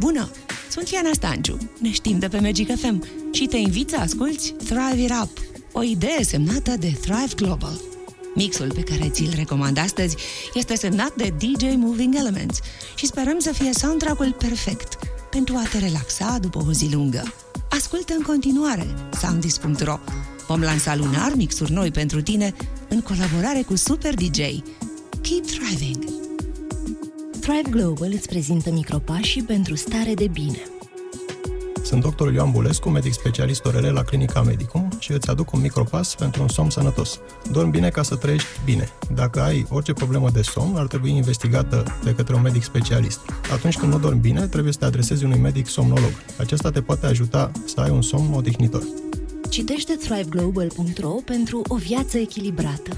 Bună! Sunt Iana Stanciu, ne știm de pe Magic FM și te invit să asculti Thrive It Up, o idee semnată de Thrive Global. Mixul pe care ți-l recomand astăzi este semnat de DJ Moving Elements și sperăm să fie soundtrack-ul perfect pentru a te relaxa după o zi lungă. Ascultă în continuare soundis.ro. Vom lansa lunar mixuri noi pentru tine în colaborare cu Super DJ. Keep thriving! Thrive Global îți prezintă micropașii pentru stare de bine. Sunt doctorul Ioan Bulescu, medic specialist orele la Clinica Medicum și îți aduc un micropas pentru un somn sănătos. Dormi bine ca să trăiești bine. Dacă ai orice problemă de somn, ar trebui investigată de către un medic specialist. Atunci când nu dormi bine, trebuie să te adresezi unui medic somnolog. Acesta te poate ajuta să ai un somn odihnitor. Citește thriveglobal.ro pentru o viață echilibrată.